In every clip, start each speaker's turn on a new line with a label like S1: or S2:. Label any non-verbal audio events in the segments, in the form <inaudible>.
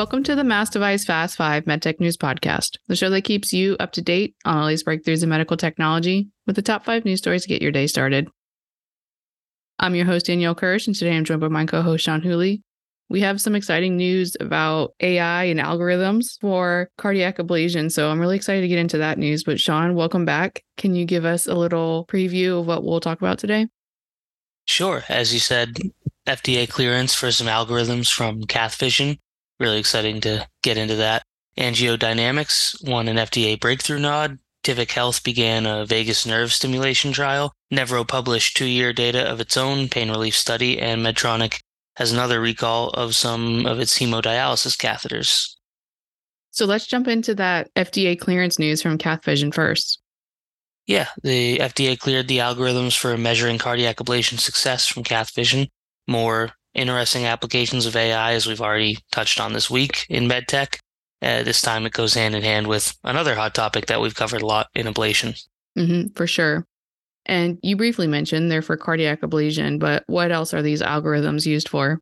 S1: Welcome to the Mass Device Fast 5 MedTech News Podcast, the show that keeps you up to date on all these breakthroughs in medical technology with the top five news stories to get your day started. I'm your host, Danielle Kirsh, and today I'm joined by my co host, Sean Whooley. We have some exciting news about AI and algorithms for cardiac ablation. So I'm really excited to get into that news. But Sean, welcome back. Can you give us a little preview of what we'll talk about today?
S2: Sure. As you said, FDA clearance for some algorithms from CathVision. Really exciting to get into that. AngioDynamics won an FDA breakthrough nod. Tivic Health began a vagus nerve stimulation trial. Nevro published two year data of its own pain relief study, and Medtronic has another recall of some of its hemodialysis catheters.
S1: So let's jump into that FDA clearance news from CathVision first.
S2: Yeah, the FDA cleared the algorithms for measuring cardiac ablation success from CathVision. More interesting applications of AI, as we've already touched on this week in medtech. Uh, this time it goes hand in hand with another hot topic that we've covered a lot in ablation.
S1: Mm-hmm, for sure. And you briefly mentioned they're for cardiac ablation, but what else are these algorithms used for?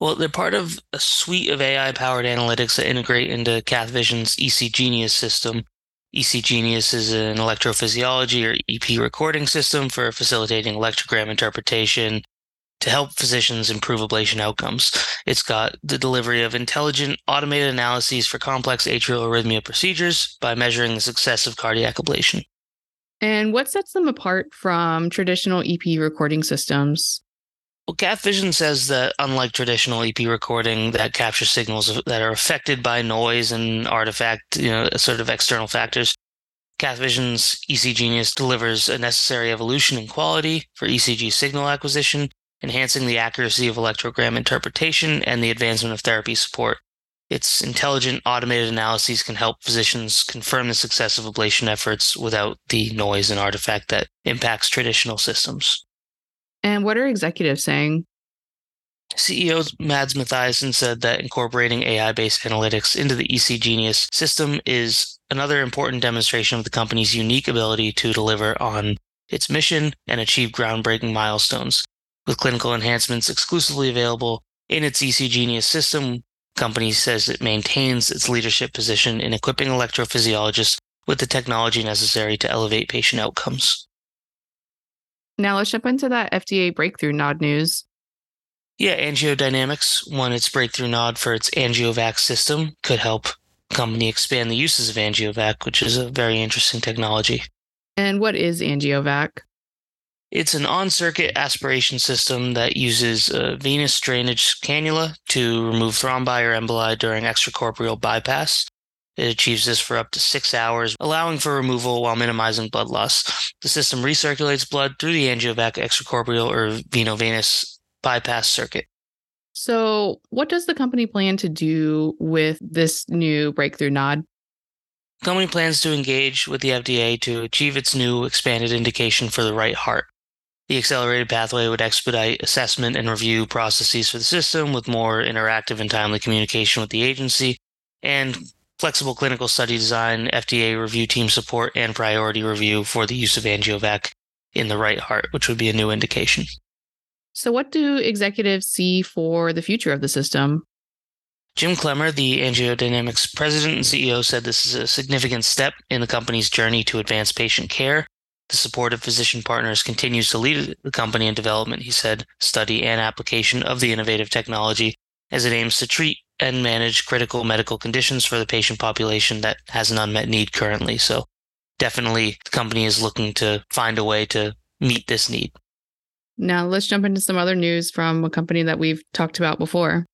S2: Well, they're part of a suite of AI powered analytics that integrate into CathVision's EC Genius system. EC Genius is an electrophysiology or EP recording system for facilitating electrogram interpretation, to help physicians improve ablation outcomes. It's got the delivery of intelligent automated analyses for complex atrial arrhythmia procedures by measuring the success of cardiac ablation.
S1: And what sets them apart from traditional EP recording systems?
S2: Well, CathVision says that unlike traditional EP recording that captures signals that are affected by noise and artifact, you know, sort of external factors, CathVision's EC Genius delivers a necessary evolution in quality for ECG signal acquisition enhancing the accuracy of electrogram interpretation and the advancement of therapy support. Its intelligent automated analyses can help physicians confirm the success of ablation efforts without the noise and artifact that impacts traditional systems.
S1: And what are executives saying?
S2: CEO Mads Matthiessen said that incorporating AI based analytics into the EC Genius system is another important demonstration of the company's unique ability to deliver on its mission and achieve groundbreaking milestones. With clinical enhancements exclusively available in its EC Genius system, company says it maintains its leadership position in equipping electrophysiologists with the technology necessary to elevate patient outcomes.
S1: Now let's jump into that FDA breakthrough nod news.
S2: Yeah, AngioDynamics won its breakthrough nod for its AngioVac system. Could help company expand the uses of AngioVac, which is a very interesting technology.
S1: And what is AngioVac?
S2: It's an on circuit aspiration system that uses a venous drainage cannula to remove thrombi or emboli during extracorporeal bypass. It achieves this for up to six hours, allowing for removal while minimizing blood loss. The system recirculates blood through the angiovac extracorporeal or veno-venous bypass circuit.
S1: So, what does the company plan to do with this new breakthrough nod?
S2: The company plans to engage with the FDA to achieve its new expanded indication for the right heart. The accelerated pathway would expedite assessment and review processes for the system with more interactive and timely communication with the agency and flexible clinical study design, FDA review team support, and priority review for the use of AngioVac in the right heart, which would be a new indication.
S1: So, what do executives see for the future of the system?
S2: Jim Clemmer, the AngioDynamics president and CEO, said this is a significant step in the company's journey to advance patient care the support of physician partners continues to lead the company in development, he said, study and application of the innovative technology as it aims to treat and manage critical medical conditions for the patient population that has an unmet need currently. So definitely the company is looking to find a way to meet this need.
S1: Now let's jump into some other news from a company that we've talked about before.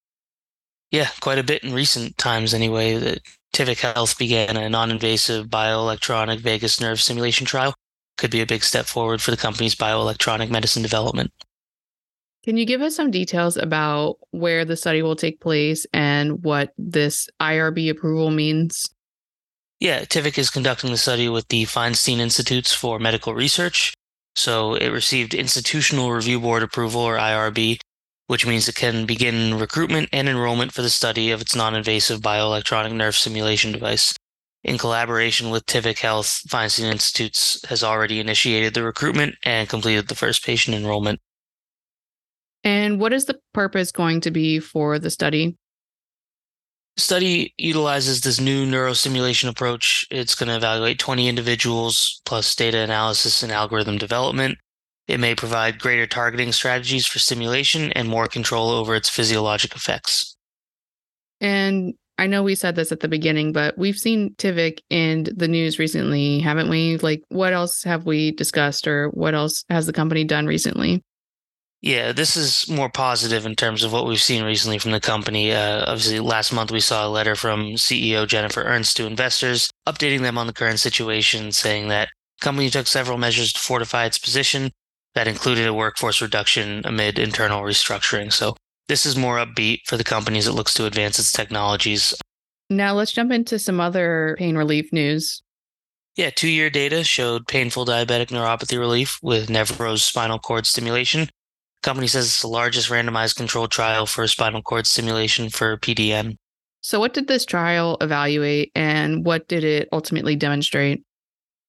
S2: Yeah, quite a bit in recent times anyway. That Tivic Health began a non-invasive bioelectronic vagus nerve stimulation trial could be a big step forward for the company's bioelectronic medicine development.
S1: Can you give us some details about where the study will take place and what this IRB approval means?
S2: Yeah, Tivic is conducting the study with the Feinstein Institutes for Medical Research. So it received Institutional Review Board approval, or IRB, which means it can begin recruitment and enrollment for the study of its non invasive bioelectronic nerve stimulation device in collaboration with Tivic Health, Feinstein Institutes has already initiated the recruitment and completed the first patient enrollment.
S1: And what is the purpose going to be for the study?
S2: Study utilizes this new neurostimulation approach. It's going to evaluate 20 individuals plus data analysis and algorithm development. It may provide greater targeting strategies for stimulation and more control over its physiologic effects.
S1: And I know we said this at the beginning, but we've seen Tivic in the news recently, haven't we? Like, what else have we discussed or what else has the company done recently?
S2: Yeah, this is more positive in terms of what we've seen recently from the company. Uh, obviously, last month we saw a letter from CEO Jennifer Ernst to investors, updating them on the current situation, saying that the company took several measures to fortify its position that included a workforce reduction amid internal restructuring. So this is more upbeat for the company as it looks to advance its technologies.
S1: Now let's jump into some other pain relief news.
S2: Yeah, two year data showed painful diabetic neuropathy relief with Nevro's spinal cord stimulation. The company says it's the largest randomized controlled trial for spinal cord stimulation for PDN.
S1: So, what did this trial evaluate and what did it ultimately demonstrate?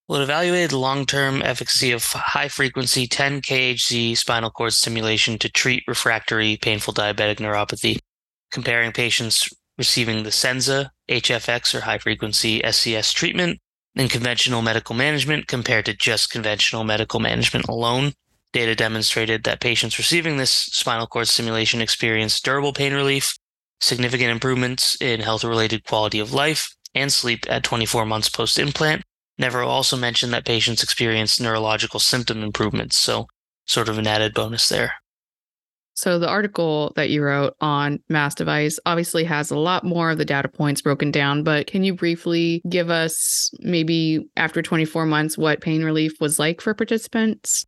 S2: Well, it evaluated long term efficacy of high frequency 10 kHz spinal cord stimulation to treat refractory painful diabetic neuropathy, comparing patients receiving the Senza, HFX, or high frequency SCS treatment and conventional medical management compared to just conventional medical management alone. Data demonstrated that patients receiving this spinal cord stimulation experienced durable pain relief, significant improvements in health related quality of life, and sleep at 24 months post implant, Nevro also mentioned that patients experience neurological symptom improvements, so sort of an added bonus there.
S1: So, the article that you wrote on Mass Device obviously has a lot more of the data points broken down, but can you briefly give us maybe after 24 months what pain relief was like for participants?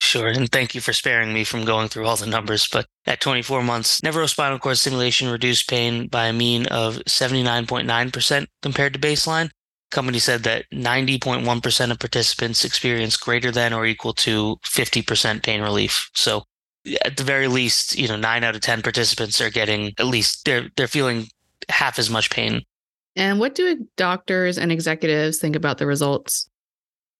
S2: Sure, and thank you for sparing me from going through all the numbers. But at 24 months, Nevro's spinal cord stimulation reduced pain by a mean of 79.9% compared to baseline, company said that 90.1% of participants experience greater than or equal to 50% pain relief. So at the very least, you know, nine out of 10 participants are getting at least they're, they're feeling half as much pain.
S1: And what do doctors and executives think about the results?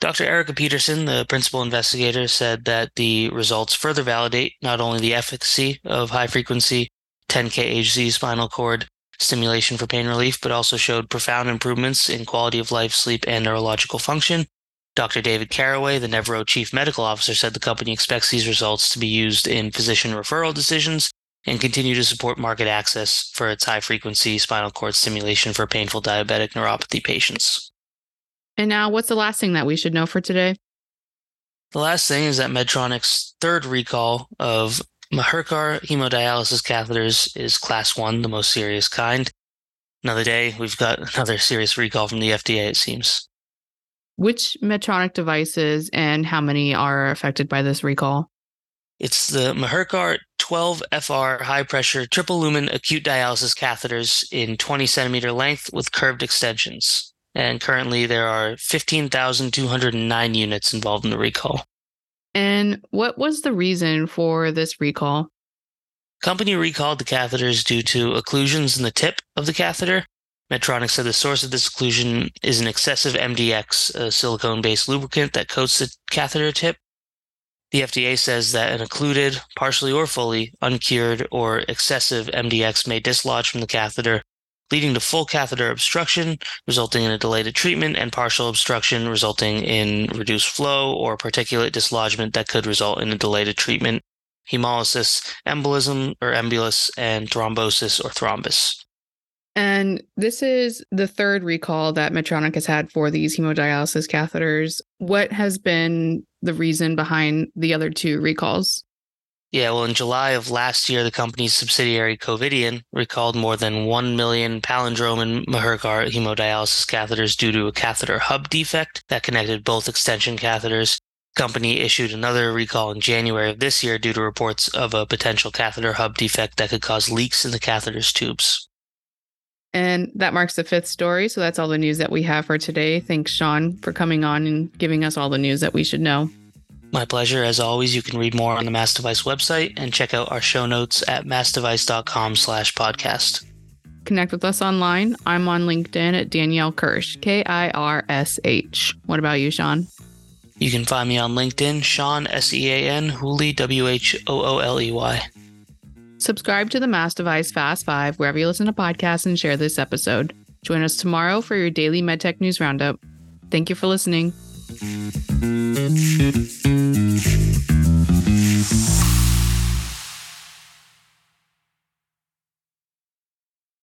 S2: Dr. Erica Peterson, the principal investigator, said that the results further validate not only the efficacy of high frequency 10 kHz spinal cord stimulation for pain relief, but also showed profound improvements in quality of life, sleep, and neurological function. Dr. David Caraway, the Nevro chief medical officer, said the company expects these results to be used in physician referral decisions and continue to support market access for its high frequency spinal cord stimulation for painful diabetic neuropathy patients.
S1: And now, what's the last thing that we should know for today?
S2: The last thing is that Medtronic's third recall of Mahurkar hemodialysis catheters is class one, the most serious kind. Another day, we've got <laughs> another serious recall from the FDA, it seems.
S1: Which Medtronic devices and how many are affected by this recall?
S2: It's the Mahurkar 12FR high pressure triple lumen acute dialysis catheters in 20 centimeter length with curved extensions. And currently, there are 15,209 units involved in the recall.
S1: And what was the reason for this recall?
S2: Company recalled the catheters due to occlusions in the tip of the catheter. Medtronic said the source of this occlusion is an excessive MDX, a silicone based lubricant that coats the catheter tip. The FDA says that an occluded, partially or fully, uncured, or excessive MDX may dislodge from the catheter leading to full catheter obstruction, resulting in a delayed treatment, and partial obstruction, resulting in reduced flow or particulate dislodgement that could result in a delayed treatment, hemolysis, embolism or embolus, and thrombosis or thrombus.
S1: And this is the third recall that Medtronic has had for these hemodialysis catheters. What has been the reason behind the other two recalls?
S2: Yeah, well, in July of last year, the company's subsidiary Covidien recalled more than 1 million palindrome and Mahurkar hemodialysis catheters due to a catheter hub defect that connected both extension catheters. The company issued another recall in January of this year due to reports of a potential catheter hub defect that could cause leaks in the catheter's tubes.
S1: And that marks the fifth story. So that's all the news that we have for today. Thanks, Sean, for coming on and giving us all the news that we should know.
S2: My pleasure. As always, you can read more on the Mass Device website and check out our show notes at massdevice.com slash podcast.
S1: Connect with us online. I'm on LinkedIn at Danielle Kirsh, K I R S H. What about you, Sean?
S2: You can find me on LinkedIn, Sean, S E A N, Whooley, W H O O L E Y.
S1: Subscribe to the Mass Device Fast 5 wherever you listen to podcasts and share this episode. Join us tomorrow for your daily MedTech News Roundup. Thank you for listening. Mm-hmm.